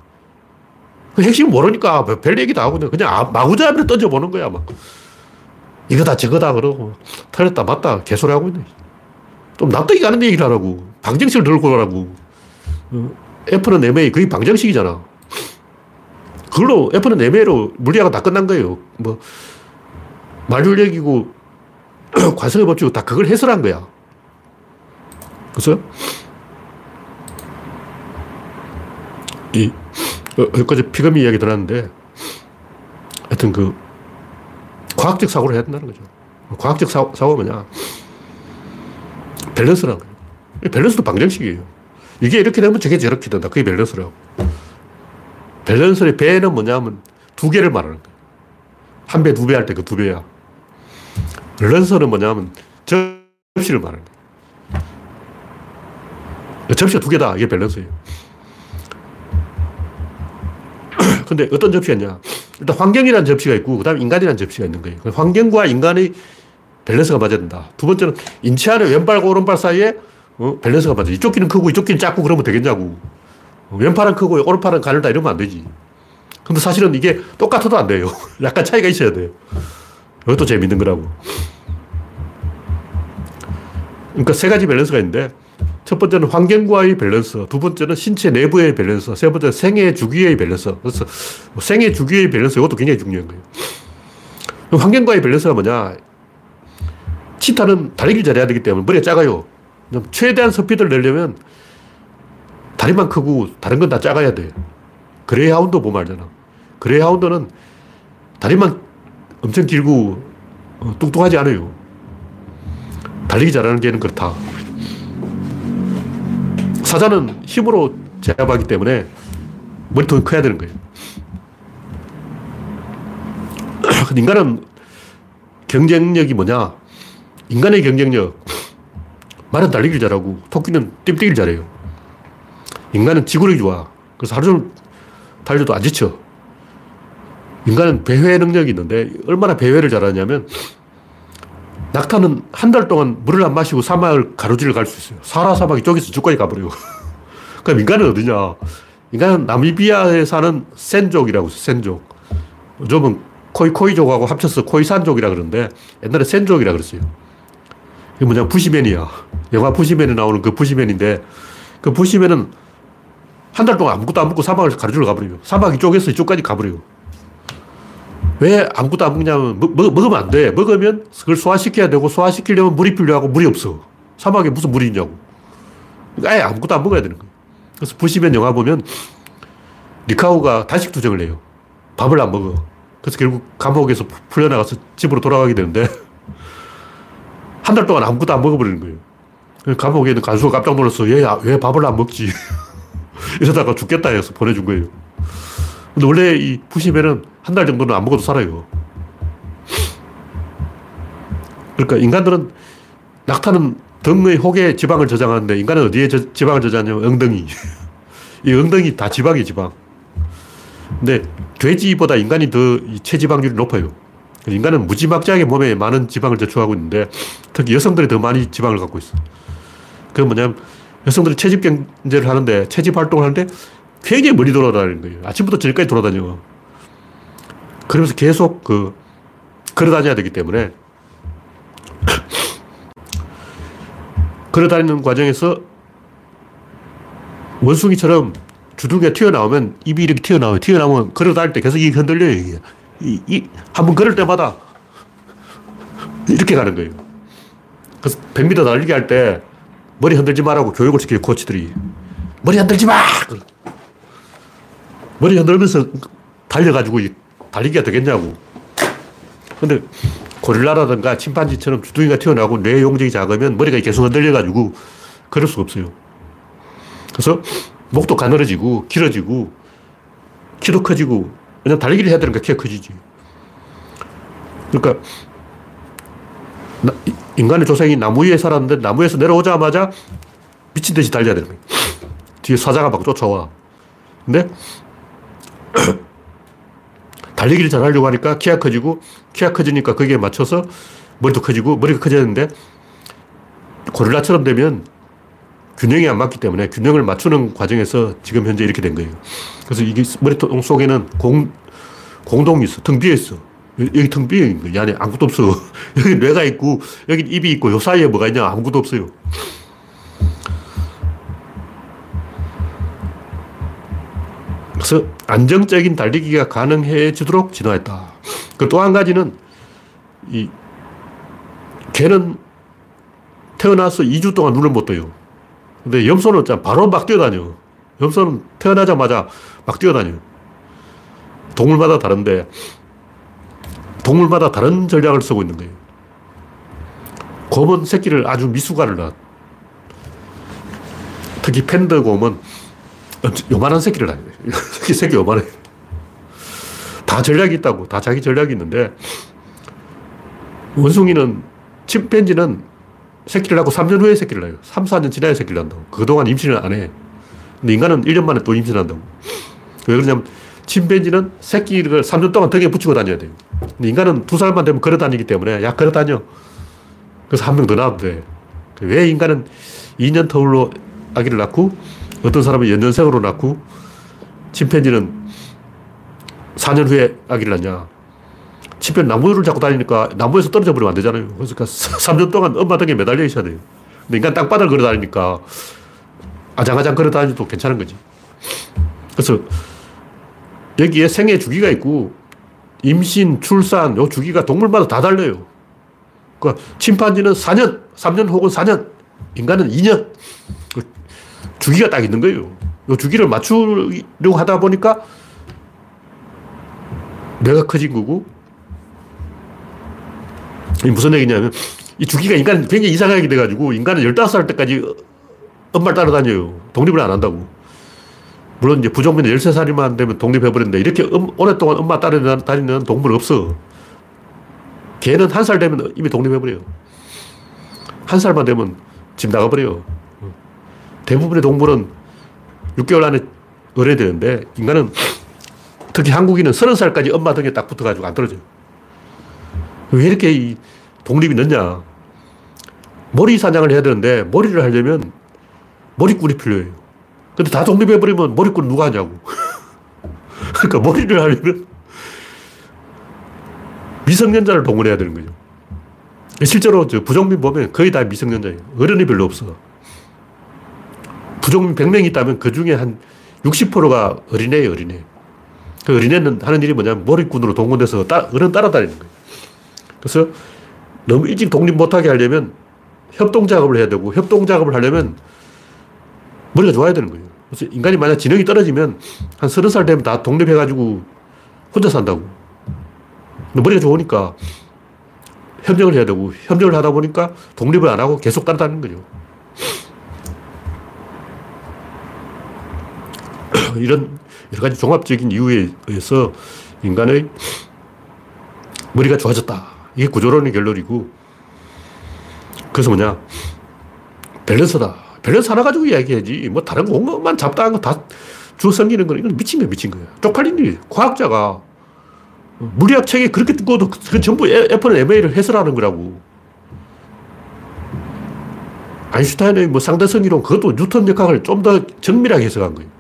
그 핵심 모르니까 별 얘기 다 하고 그냥 아, 마구잡이로 던져보는 거야. 막. 이거다 저거다 그러고 틀렸다 맞다 개소리 하고 있네. 좀 납득이 가는 얘기를 하라고. 방정식을 들고 오라고. 어, F는 MA 그게 방정식이잖아. 그걸로 F는 MA로 물리학은 다 끝난 거예요. 뭐 만율력이고 관성의 법칙이고 다 그걸 해설한 거야. 그래서 이 어, 여기까지 피그미 이야기 들었는데 하여튼 그 과학적 사고를 해야 된다는 거죠. 과학적 사고, 사고가 뭐냐. 밸런스라는 거예요. 밸런스도 방정식이에요. 이게 이렇게 되면 저게 저렇게 된다. 그게 밸런스라고. 밸런스의 배는 뭐냐면 두 개를 말하는 거예요. 한 배, 두 배 할 때 그 두 배야. 밸런스는 뭐냐면 접시를 말하는 거예요. 접시가 두 개다. 이게 밸런스예요. [clears throat] 근데 어떤 접시였냐. 일단 환경이라는 접시가 있고, 그 다음에 인간이라는 접시가 있는 거예요. 환경과 인간의 밸런스가 맞아야 된다. 두 번째는 인체 안에 왼발과 오른발 사이에 어? 밸런스가 맞아. 이쪽 귀는 크고 이쪽 귀는 작고 그러면 되겠냐고. 왼팔은 크고 오른팔은 가늘다 이러면 안 되지. 근데 사실은 이게 똑같아도 안 돼요. [laughs] 약간 차이가 있어야 돼요. 이것도 재밌는 거라고. 그러니까 세 가지 밸런스가 있는데 첫 번째는 환경과의 밸런스, 두 번째는 신체 내부의 밸런스, 세 번째는 생애 주기의 밸런스. 그래서 뭐 생애 주기의 밸런스 이것도 굉장히 중요한 거예요. 환경과의 밸런스가 뭐냐? 치타는 달리기를 잘해야 되기 때문에 머리가 작아요. 최대한 스피드를 내려면 다리만 크고 다른 건 다 작아야 돼. 그레이하운드 보면 알잖아. 그레이하운드는 다리만 엄청 길고 어, 뚱뚱하지 않아요. 달리기 잘하는 개는 그렇다. 사자는 힘으로 제압하기 때문에 머리통이 커야 되는 거예요. [clears throat] 인간은 경쟁력이 뭐냐? 인간의 경쟁력. 말은 달리기를 잘하고 토끼는 띠뛰기를 잘해요. 인간은 지구력이 좋아. 그래서 하루 종일 달려도 안 지쳐. 인간은 배회 능력이 있는데 얼마나 배회를 잘하냐면 낙타는 한 달 동안 물을 안 마시고 사막을 가로질러 갈 수 있어요. 사라 사막이 쪽에서 죽까지 가버려요. 그럼 인간은 어디냐? 인간은 나미비아에 사는 센족이라고 있어요. 센족. 요즘은 코이코이족하고 합쳐서 코이산족이라 그러는데 옛날에 센족이라 그랬어요. 이게 뭐냐, 부시맨이야. 영화 부시맨에 나오는 그 부시맨인데 그 부시맨은 한 달 동안 아무것도 안 먹고 사막을 가로질러 가버려요. 사막이 쪽에서 이쪽까지 가버려요. 왜 아무것도 안 먹냐면 먹, 먹, 먹으면 안 돼. 먹으면 그걸 소화시켜야 되고 소화시키려면 물이 필요하고 물이 없어. 사막에 무슨 물이 있냐고. 아예 아무것도 안 먹어야 되는 거예요. 그래서 보시면 영화 보면 리카우가 단식 투정을 해요. 밥을 안 먹어. 그래서 결국 감옥에서 풀려나가서 집으로 돌아가게 되는데 [laughs] 한 달 동안 아무것도 안 먹어버리는 거예요. 감옥에 있는 간수가 깜짝 놀랐어. 얘왜 밥을 안 먹지? [laughs] 이러다가 죽겠다 해서 보내준 거예요. 근데 원래 이 푸시맨은 한 달 정도는 안 먹어도 살아요. 그러니까 인간들은 낙타는 등의 혹에 지방을 저장하는데 인간은 어디에 저, 지방을 저장하냐면 엉덩이. [laughs] 이 엉덩이 다 지방이에요, 지방. 근데 돼지보다 인간이 더 체지방률이 높아요. 인간은 무지막지하게 몸에 많은 지방을 저축하고 있는데 특히 여성들이 더 많이 지방을 갖고 있어. 그건 뭐냐면 여성들이 채집 경제를 하는데 채집 활동을 하는데 굉장히 멀리 돌아다니는 거예요. 아침부터 저녁까지 돌아다녀. 그러면서 계속 그 걸어 다녀야 되기 때문에 [clears throat] 걸어 다니는 과정에서 원숭이처럼 주둥이가 튀어나오면 입이 이렇게 튀어나와요. 튀어나오면 걸어 다닐 때 계속 이 흔들려요. 이게. 이, 이, 한 번 걸을 때마다 이렇게 가는 거예요. 그래서 100m 달리기 할 때 머리 흔들지 말라고 교육을 시켜요, 코치들이. 머리 흔들지 마! 머리 흔들면서 달려가지고 달리기가 되겠냐고. 근데 고릴라라든가 침판지처럼 주둥이가 튀어나오고 뇌 용적이 작으면 머리가 계속 흔들려가지고 그럴 수가 없어요. 그래서 목도 가늘어지고 길어지고 키도 커지고 왜냐면 달리기를 해야 되니까 키가 커지지. 그러니까 인간의 조상이 나무 위에 살았는데 나무 에서 내려오자마자 미친 듯이 달려야 되는 거예요. 뒤에 사자가 막 쫓아와. 근데 달리기를 잘 하려고 하니까 키가 커지고 키가 커지니까 거기에 맞춰서 머리도 커지고 머리가 커졌는데 고릴라처럼 되면 균형이 안 맞기 때문에 균형을 맞추는 과정에서 지금 현재 이렇게 된 거예요. 그래서 이게 머리통 속에는 공, 공동이 있어. 텅 비어 있어. 여기 텅 비어 있는 거야. 안에 아무것도 없어. [laughs] 여기 뇌가 있고, 여기 입이 있고, 요 사이에 뭐가 있냐? 아무것도 없어요. 그래서 안정적인 달리기가 가능해지도록 진화했다. 그 또 한 가지는 이 개는 태어나서 2주 동안 눈을 못 떠요. 근데 염소는 바로 막 뛰어다녀. 염소는 태어나자마자 막 뛰어다녀. 동물마다 다른데 동물마다 다른 전략을 쓰고 있는 거예요. 곰은 새끼를 아주 미숙아를 낳아. 특히 팬더 곰은 요만한 새끼를 낳아요. [laughs] 새끼, 새끼 요만해. 다 전략이 있다고. 다 자기 전략이 있는데 원숭이는 침팬지는 새끼를 낳고 3년 후에 새끼를 낳아요. 3, 4년 지나야 새끼를 낳는다고. 그동안 임신을 안 해. 근데 인간은 1년 만에 또 임신한다고. 왜 그러냐면 침팬지는 새끼를 3년 동안 덕에 붙이고 다녀야 돼요. 근데 인간은 두 살만 되면 걸어 다니기 때문에 야, 걸어 다녀. 그래서 한 명 더 낳아도 돼. 왜 인간은 2년 터울로 아기를 낳고 어떤 사람은 연년생으로 낳고 침팬지는 4년 후에 아기를 낳냐. 침팬 나무를 잡고 다니니까 나무에서 떨어져 버리면 안 되잖아요. 그러니까 3년 [laughs] 동안 엄마 등에 매달려 있어야 돼요. 근데 인간 땅바닥을 걸어 다니니까 아장아장 걸어 다니도 괜찮은 거지. 그래서 여기에 생애 주기가 있고 임신, 출산, 요 주기가 동물마다 다 달라요. 그러니까 침판지는 4년, 3년 혹은 4년, 인간은 2년. 그 주기가 딱 있는 거예요. 요 주기를 맞추려고 하다 보니까 내가 커진 거고, 이 무슨 얘기냐면, 이 주기가 인간은 굉장히 이상하게 돼가지고, 인간은 15살 때까지 엄마를 따라다녀요. 독립을 안 한다고. 물론 이제 부족민은 13살이만 되면 독립해버린다. 이렇게 음, 오랫동안 엄마 따라다니는 동물 없어. 개는 한 살 되면 이미 독립해버려요. 한 살만 되면 집 나가버려요. 대부분의 동물은 6개월 안에 어려되는데 인간은 특히 한국인은 30살까지 엄마 등에 딱 붙어가지고 안 떨어져요. 왜 이렇게 독립이 늦냐? 머리 사냥을 해야 되는데 머리를 하려면 머리꾼이 필요해요. 근데 다 독립해버리면 머리꾼 누가 하냐고. [laughs] 그러니까 머리를 하려면 미성년자를 동원해야 되는 거죠. 실제로 저 부족민 보면 거의 다 미성년자예요. 어른이 별로 없어. 부족민 100명 있다면 그 중에 한 60%가 어린애예요, 어린애. 그 어린애는 하는 일이 뭐냐면 머리꾼으로 동원돼서 따, 어른 따라다니는 거예요. 그래서 너무 일찍 독립 못하게 하려면 협동작업을 해야 되고 협동작업을 하려면 머리가 좋아야 되는 거예요. 그래서 인간이 만약 지능이 떨어지면 한 서른 살 되면 다 독립해가지고 혼자 산다고. 머리가 좋으니까 협력을 해야 되고 협력을 하다 보니까 독립을 안 하고 계속 따라다니는 거죠. 이런 여러 가지 종합적인 이유에 의해서 인간의 머리가 좋아졌다. 이게 구조론의 결론이고 그래서 뭐냐 밸런스다. 밸런스 하나 가지고 이야기해야지. 뭐 다른 것만 잡다한 거 다 주워섬기는 건 이건 미친 거야 미친 거야. 쪽팔린 일. 과학자가 물리학 책이 그렇게 두꺼워도 그 전부 F는 MA를 해설하는 거라고. 아인슈타인의 뭐 상대성 이론, 그것도 뉴턴 역학을 좀 더 정밀하게 해석한 거예요.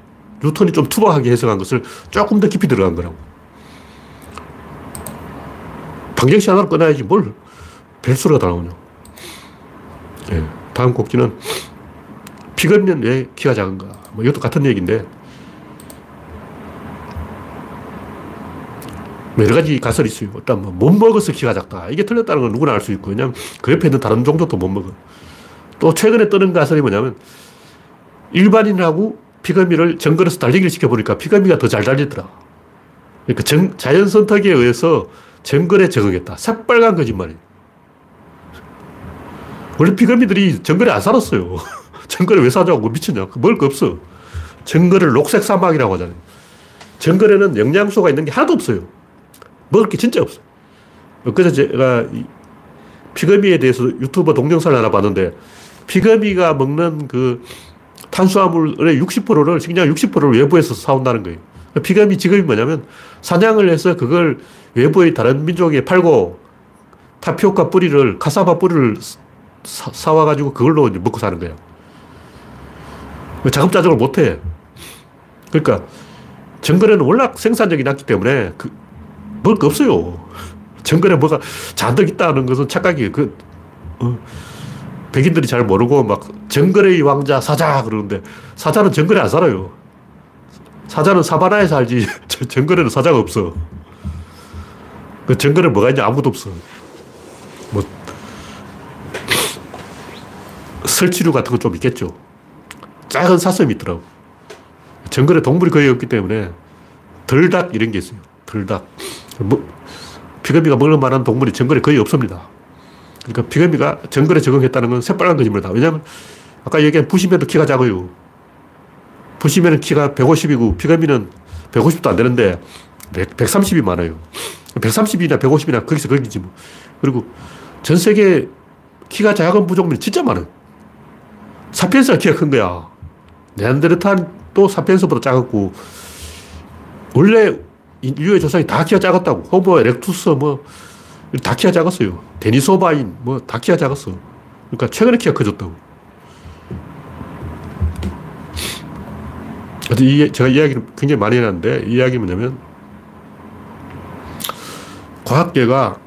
뉴턴이 좀 투박하게 해석한 것을 조금 더 깊이 들어간 거라고. 방정식 하나로 끊어야지 뭘 별수가 다 나오냐. 네. 다음 곡지는 피그면 왜 키가 작은가. 뭐 이것도 같은 얘기인데 뭐 여러 가지 가설이 있어요. 일단 뭐 못 먹어서 키가 작다. 이게 틀렸다는 건 누구나 알 수 있고, 왜냐면 그 옆에 있는 다른 종족도 못 먹어. 또 최근에 뜨는 가설이 뭐냐면 일반인하고 피그미를 정글에서 달리기를 시켜보니까 피그미가 더 잘 달리더라. 그러니까 정, 자연 선택에 의해서 정글에 적응했다. 새빨간 거짓말이에요. 원래 피그미들이 정글에 안 살았어요. [laughs] 정글에 왜 사냐고 미쳤냐. 먹을 거 없어. 정글을 녹색 사막이라고 하잖아요. 정글에는 영양소가 있는 게 하나도 없어요. 먹을 게 진짜 없어요. 그래서 제가 피그미에 대해서 유튜버 동영상을 하나 봤는데 피그미가 먹는 그 탄수화물의 60%를 식량 60%를 외부에서 사온다는 거예요. 피그미 직업이 뭐냐면 사냥을 해서 그걸 외부의 다른 민족에 팔고 타피오카 뿌리를 카사바 뿌리를 사, 와가지고 그걸로 먹고 사는 거예요. 자급자족을 못 해. 그러니까 정글에는 워낙 생산력이 낮기 때문에 그 먹을 거 없어요. [laughs] 정글에 뭐가 잔뜩 있다는 것은 착각이에요. 그, 어, 백인들이 잘 모르고 막 정글의 왕자 사자 그러는데 사자는 정글에 안 살아요. 사자는 사바나에 살지 [laughs] 정글에는 사자가 없어. 그 정글에 뭐가 있냐 아무도 없어. 뭐 설치류 같은 거 좀 있겠죠. 작은 사슴이 있더라고. 정글에 동물이 거의 없기 때문에 덜닭 이런 게 있어요. 덜닭. 뭐, 피그미가 먹을 만한 동물이 정글에 거의 없습니다. 그러니까 피그미가 정글에 적응했다는 건 새빨간 거짓말이다. 왜냐하면 아까 얘기한 부시면도 키가 작아요. 부시면은 키가 150이고 피그미는 150도 안 되는데 100, 130이 많아요. 130이나 150이나 거기서 거기지 뭐. 그리고 전 세계 키가 작은 부족민이 진짜 많아요. 사피엔스가 키가 큰 거야. 네안데르탈도 사피엔스보다 작았고 원래 인류의 조상이 다 키가 작았다고. 호모 에렉투스 뭐, 다 키가 작았어요. 데니소바인 뭐, 다 키가 작았어. 그러니까 최근에 키가 커졌다고. 제가 이야기를 굉장히 많이 해놨는데, 이 이야기 뭐냐면, 과학계가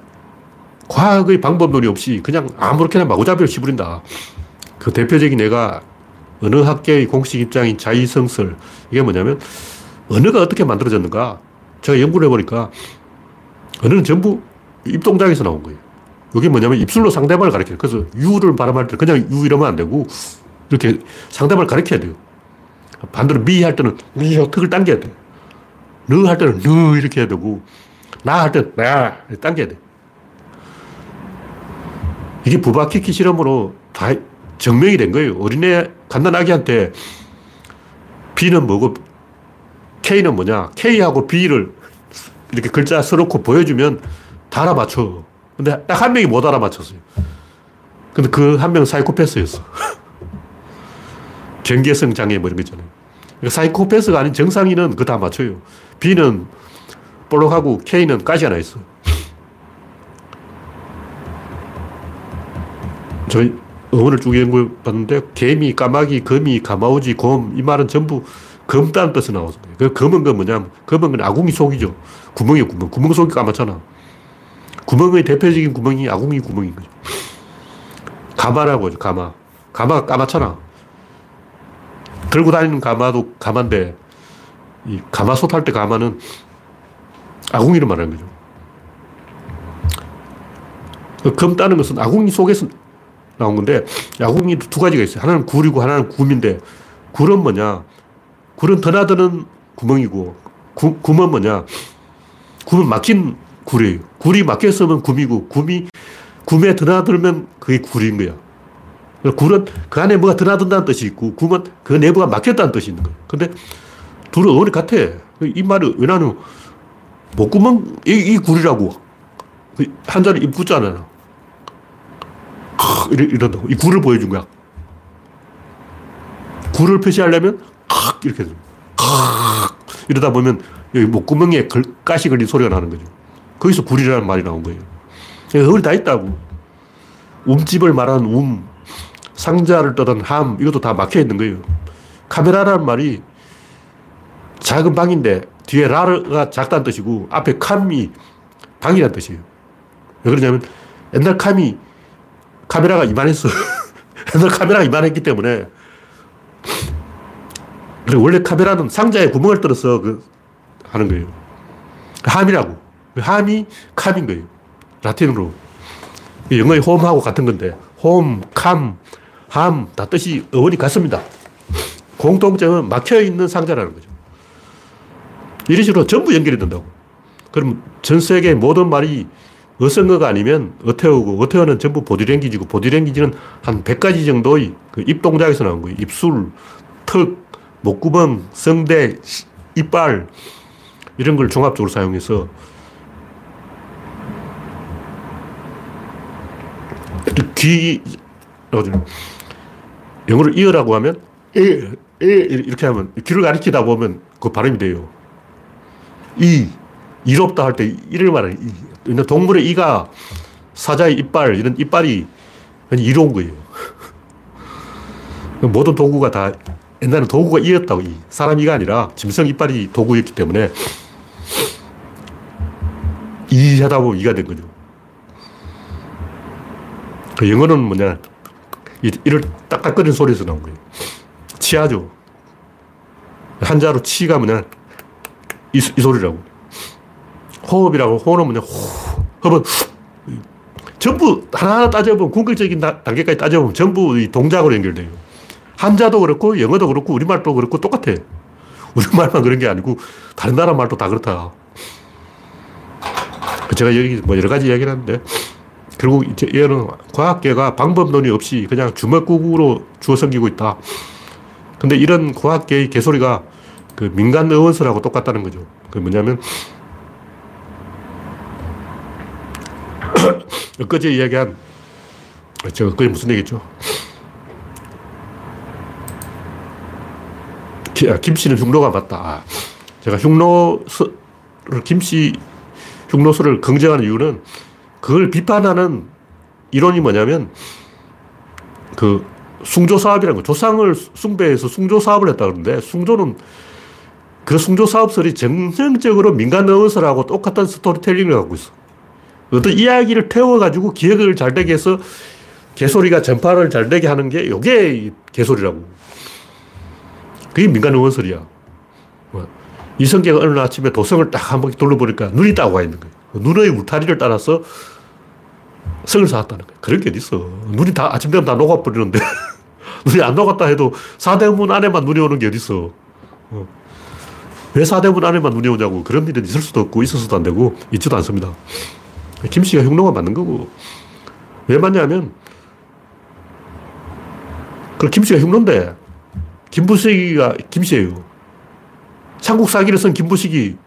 과학의 방법론이 없이 그냥 아무렇게나 마구잡이를 씹부린다. 그 대표적인 예가 어느 학계의 공식 입장인 자의성설. 이게 뭐냐면, 언어가 어떻게 만들어졌는가. 제가 연구를 해보니까, 언어는 전부 입동작에서 나온 거예요. 이게 뭐냐면 입술로 상대방을 가리켜요. 그래서 유를 발음할 때 그냥 유 이러면 안 되고, 이렇게 상대방을 가리켜야 돼요. 반대로 미 할 때는 미 턱을 당겨야 돼. 너할 때는 너 이렇게 해야 되고, 나 할 때는 나 당겨야 돼. 이게 부바키키 실험으로 다 증명이 된 거예요. 어린애 갓난아기한테 B는 뭐고 K는 뭐냐. K하고 B를 이렇게 글자 써놓고 보여주면 다 알아맞혀. 근데 딱 한 명이 못 알아맞혔어요. 근데 그 한 명은 사이코패스였어. [laughs] 경계성 장애 뭐 이런 거 있잖아요. 그러니까 사이코패스가 아닌 정상인은 그거 다 맞춰요. B는 볼록하고 K는 가시 하나 있어. 저희 어원을 쭉 연구해 봤는데 개미, 까마귀, 거미, 가마우지, 곰 이 말은 전부 검다는 뜻이 나와서 그 검은 건 뭐냐면 검은 건 아궁이 속이죠. 구멍이 구멍. 구멍 속이 까맣잖아. 구멍의 대표적인 구멍이 아궁이 구멍인 거죠. 가마라고 하죠. 가마. 가마가 까맣잖아. 들고 다니는 가마도 가마인데 이 가마솥 할 때 가마는 아궁이를 말하는 거죠. 그검 따는 것은 아궁이 속에서 나온 건데 야구공이 두 가지가 있어요. 하나는 굴이고 하나는 굼인데 굴은 뭐냐? 굴은 드나드는 구멍이고 구, 굼은 뭐냐? 굼은 막힌 굴이에요. 굴이 막혔으면 굼이고 굼이 굼에 드나들면 그게 굴인 거야. 굴은 그 안에 뭐가 드나든다는 뜻이 있고 굼은 그 내부가 막혔다는 뜻이 있는 거야. 근데 둘은 어원이 같아. 이 말이 왜냐면 목구멍 이, 이 굴이라고 그 한자는 입구자잖아. 이런다고. 이 굴을 보여준 거야. 굴을 표시하려면 이렇게 이러다 보면 여기 목구멍에 가시 걸린 소리가 나는 거죠. 거기서 굴이라는 말이 나온 거예요. 허리 다 있다고. 움집을 말하는 움, 상자를 떠던 함, 이것도 다 막혀 있는 거예요. 카메라라는 말이 작은 방인데 뒤에 라가 작다는 뜻이고 앞에 캄이 방이라는 뜻이에요. 왜 그러냐면 옛날 캄이 카메라가 이만했어. [laughs] 옛날 카메라가 이만했기 때문에. 원래 카메라는 상자에 구멍을 뚫어서 그 하는 거예요. 함이라고. 함이 캄인 거예요. 라틴으로. 영어의 홈하고 같은 건데, 홈, 캄, 함, 다 뜻이 어원이 같습니다. 공통점은 막혀 있는 상자라는 거죠. 이런 식으로 전부 연결이 된다고. 그럼 전 세계 모든 말이 어성어가 아니면 어태어고, 어태어는 전부 보디랭귀지고, 보디랭귀지는 한 100가지 정도의 그 입동작에서 나온 거예요. 입술, 턱, 목구멍, 성대, 이빨, 이런 걸 종합적으로 사용해서 귀, 영어를 이어라고 하면, 에, 에, 이렇게 하면, 귀를 가리키다 보면 그 발음이 돼요. 이, 이롭다 할 때 이를 근데 동물의 이가 사자의 이빨, 이런 이빨이 이로운 거예요. [laughs] 모든 도구가 다 옛날에 도구가 이였다고. 이. 사람 이가 아니라 짐승 이빨이 도구였기 때문에 이 하다 보면 이가 된 거죠. 그 영어는 뭐냐. 이를 딱딱거리는 소리에서 나온 거예요. 치아죠. 한자로 치가 뭐냐. 이, 이 소리라고. 호흡이라고 호흡은 뭐냐 호 흡은 전부 하나하나 따져보면 궁극적인 단계까지 따져보면 전부 이 동작으로 연결돼요. 한자도 그렇고 영어도 그렇고 우리말도 그렇고 똑같아. 우리말만 그런 게 아니고 다른 나라 말도 다 그렇다. 제가 여기 뭐 여러 가지 이야기를 하는데 결국 얘는 과학계가 방법론이 없이 그냥 주먹구구로 주워 섬기고 있다. 근데 이런 과학계의 개소리가 그 민간 의원설하고 똑같다는 거죠. 그 뭐냐면 [coughs] 엊그제 이야기한, 저 엊그제 무슨 얘기죠? 아, 김씨는 흉노가 맞다. 아, 제가 흉노를, 김씨 흉노수를 긍정하는 이유는 그걸 비판하는 이론이 뭐냐면 그 숭조 사업이라는 거. 조상을 숭배해서 숭조 사업을 했다 그러는데, 숭조는 그 숭조 사업설이 정형적으로 민간 언어설하고 똑같은 스토리텔링을 갖고 있어. 어떤 이야기를 태워가지고 기억을 잘 되게 해서 개소리가 전파를 잘 되게 하는 게 이게 개소리라고. 그게 민간 응원설이야. 뭐, 이성계가 어느 아침에 도성을 딱한 바퀴 돌려보니까 눈이 따고 가 있는 거예요. 눈의 울타리를 따라서 성을 쌓았다는 거예요. 그런 게 어딨어. 눈이 다, 아침 되면 다 녹아버리는데. [laughs] 눈이 안 녹았다 해도 사대문 안에만 눈이 오는 게 어딨어. 어. 왜 사대문 안에만 눈이 오냐고. 그런 일은 있을 수도 없고, 있어서도 안 되고, 있지도 않습니다. 김 씨가 흉노가 맞는 거고. 왜 맞냐면, 그 김 씨가 흉노인데, 김부식이가 김 씨예요. 삼국사기를 쓴 김부식이,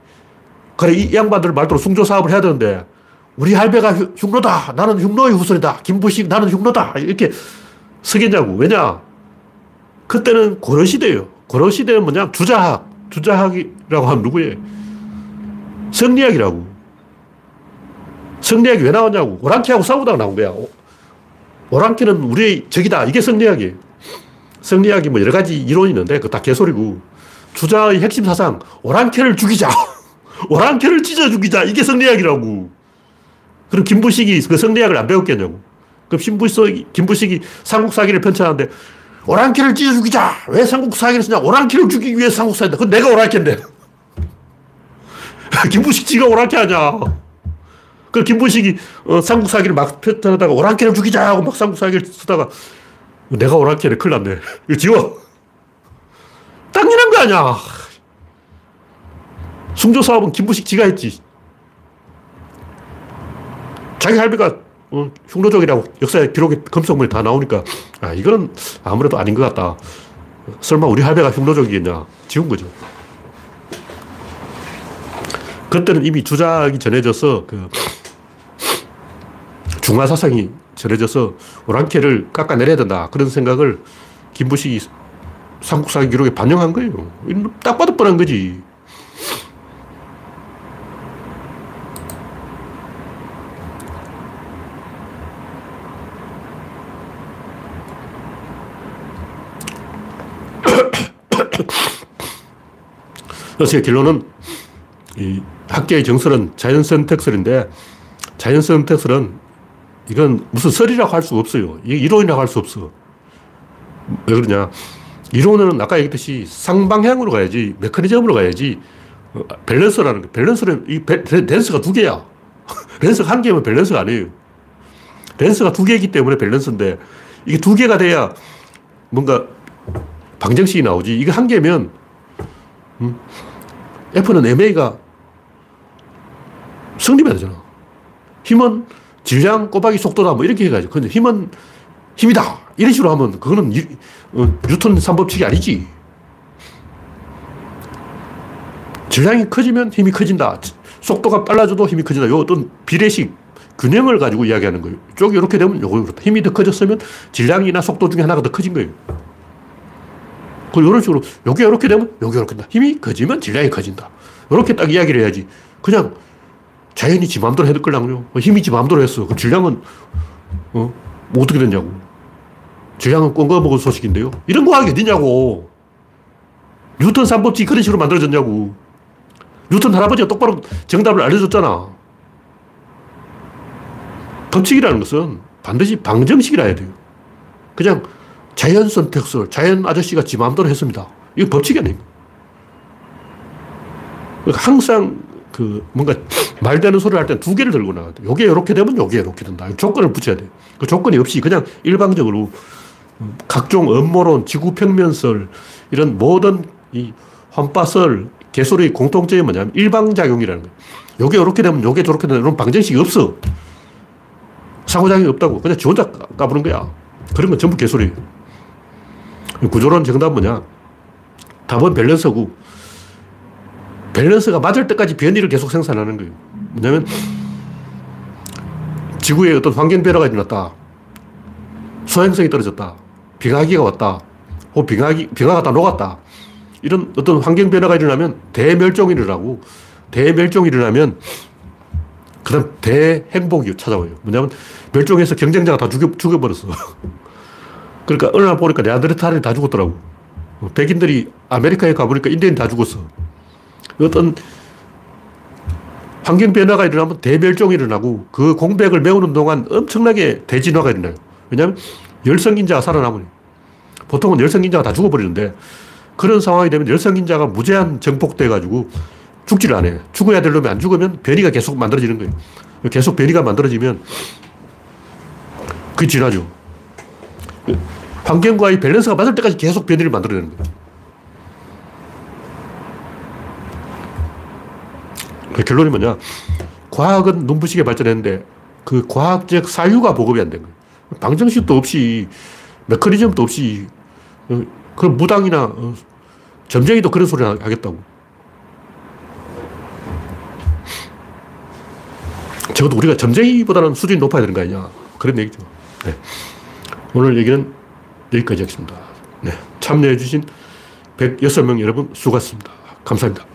그래, 이 양반들 말대로 숭조 사업을 해야 되는데, 우리 할배가 흉노다. 나는 흉노의 후손이다. 김부식, 나는 흉노다. 이렇게 쓰겠냐고. 왜냐? 그때는 고려시대예요. 고려시대는 뭐냐? 주자학. 주자학이라고 하면 누구예요? 성리학이라고. 성리학이 왜 나왔냐고. 오랑캐하고 싸우다가 나온 거야. 오랑캐는 우리의 적이다. 이게 성리학이에요. 성리학이 뭐 여러 가지 이론이 있는데 그거 다 개소리고. 주자의 핵심 사상. 오랑캐를 죽이자. [laughs] 오랑캐를 찢어 죽이자. 이게 성리학이라고. 그럼 김부식이 그 성리학을 안 배웠겠냐고. 그럼 김부식, 김부식이 삼국사기를 편찬하는데 오랑캐를 찢어 죽이자. 왜 삼국사기를 쓰냐? 오랑캐를 죽이기 위해 삼국사기다. 그건 내가 오랑캐인데. [laughs] 김부식 지가 오랑캐 아냐. 그 김부식이 어, 삼국사기를 막 편찬하다가 오랑캐를 죽이자 하고 막 삼국사기를 쓰다가 내가 오랑캐네. 큰일 났네. 이거 지워. 당연한 거 아니야. 숭조 사업은 김부식 지가 했지. 자기 할배가 어, 흉노족이라고 역사의 기록에 검성문에 다 나오니까 아 이거는 아무래도 아닌 것 같다. 설마 우리 할배가 흉노족이겠냐. 지운 거죠. 그때는 이미 주작이 전해져서 그 중화 사상이 전해져서 오랑캐를 깎아내려야 된다. 그런 생각을 김부식이 삼국사 기록에 반영한 거예요. 딱 봐도 뻔한 거지. 그래서 결론은 이 학계의 정설은 자연 선택설인데 자연 선택설은 이건 무슨 설이라고 할 수 없어요. 이 이론이라고 할 수 없어. 왜 그러냐. 이론은 아까 얘기했듯이 상방향으로 가야지, 메커니즘으로 가야지, 어, 밸런스라는 거. 밸런스는, 이 lance가 두 개야. [laughs] lance가 한 개면 밸런스가 아니에요. lance가 두 개이기 때문에 밸런스인데, 이게 두 개가 돼야 뭔가 방정식이 나오지. 이게 한 개면, 음, F는 MA가 성립해야 되잖아. 힘은 질량 꼬박이 속도다 뭐 이렇게 해가지고. 근데 힘은 힘이다. 이런 식으로 하면 그거는 유, 어, 뉴턴 3법칙이 아니지. 질량이 커지면 힘이 커진다. 속도가 빨라져도 힘이 커진다. 요 어떤 비례식, 균형을 가지고 이야기하는 거예요. 쪽이 이렇게 되면 요거 그렇다. 힘이 더 커졌으면 질량이나 속도 중에 하나가 더 커진 거예요. 그 이런 식으로 요게 이렇게 되면 요게 이렇게 된다. 힘이 커지면 질량이 커진다. 이렇게 딱 이야기를 해야지. 그냥 자연이 지 마음대로 해도 끌랑요. 힘이 지 마음대로 했어. 그럼 질량은 어? 뭐 어떻게 됐냐고. 질량은 꼰거 먹은 소식인데요. 이런 과학이 어디냐고. 뉴턴 3법칙 그런 식으로 만들어졌냐고. 뉴턴 할아버지가 똑바로 정답을 알려줬잖아. 법칙이라는 것은 반드시 방정식이라 해야 돼요. 그냥 자연 선택설, 자연 아저씨가 지 마음대로 했습니다. 이거 법칙이 아니에요. 그러니까 항상 그 뭔가 말 되는 소리를 할때두 개를 들고 나가야 돼. 요게 이렇게 되면 요게 이렇게 된다. 조건을 붙여야 돼. 그 조건이 없이 그냥 일방적으로 각종 음모론, 지구평면설, 이런 모든 이 환파설, 개소리 공통점이 뭐냐면 일방작용이라는 거예요. 요게 이렇게 되면 요게 저렇게 되는 이런 방정식이 없어. 상호작용이 없다고. 그냥 지 혼자 까부는 거야. 그런 건 전부 개소리예요. 구조론 정답은 뭐냐? 답은 밸런스고, 밸런스가 맞을 때까지 변이를 계속 생산하는 거예요. 뭐냐면, 지구에 어떤 환경 변화가 일어났다. 소행성이 떨어졌다. 빙하기가 왔다. 혹 빙하기, 빙하가 다 녹았다. 이런 어떤 환경 변화가 일어나면 대멸종이 일어나고, 대멸종이 일어나면, 그 다음 대행복이 찾아와요. 뭐냐면, 멸종해서 경쟁자가 다 죽여, 죽여버렸어. [laughs] 그러니까 어느 날 보니까 네안데르탈이 다 죽었더라고. 백인들이 아메리카에 가보니까 인디언이 다 죽었어. 어떤 환경 변화가 일어나면 대멸종이 일어나고 그 공백을 메우는 동안 엄청나게 대진화가 일어나요. 왜냐하면 열성인자가 살아남으니. 보통은 열성인자가 다 죽어버리는데 그런 상황이 되면 열성인자가 무제한 정복돼가지고 죽지를 않아요. 죽어야 될 놈이 안 죽으면 변이가 계속 만들어지는 거예요. 계속 변이가 만들어지면 그게 진화죠. 환경과의 밸런스가 맞을 때까지 계속 변이를 만들어내는 거예요. 그 결론이 뭐냐. 과학은 눈부시게 발전했는데 그 과학적 사유가 보급이 안 된 거예요. 방정식도 없이 메커니즘도 없이 어, 그런 무당이나 어, 점쟁이도 그런 소리 하겠다고. 적어도 우리가 점쟁이보다는 수준이 높아야 되는 거 아니냐. 그런 얘기죠. 네. 오늘 얘기는 여기까지 하겠습니다. 네. 참여해주신 106명 여러분 수고하셨습니다. 감사합니다.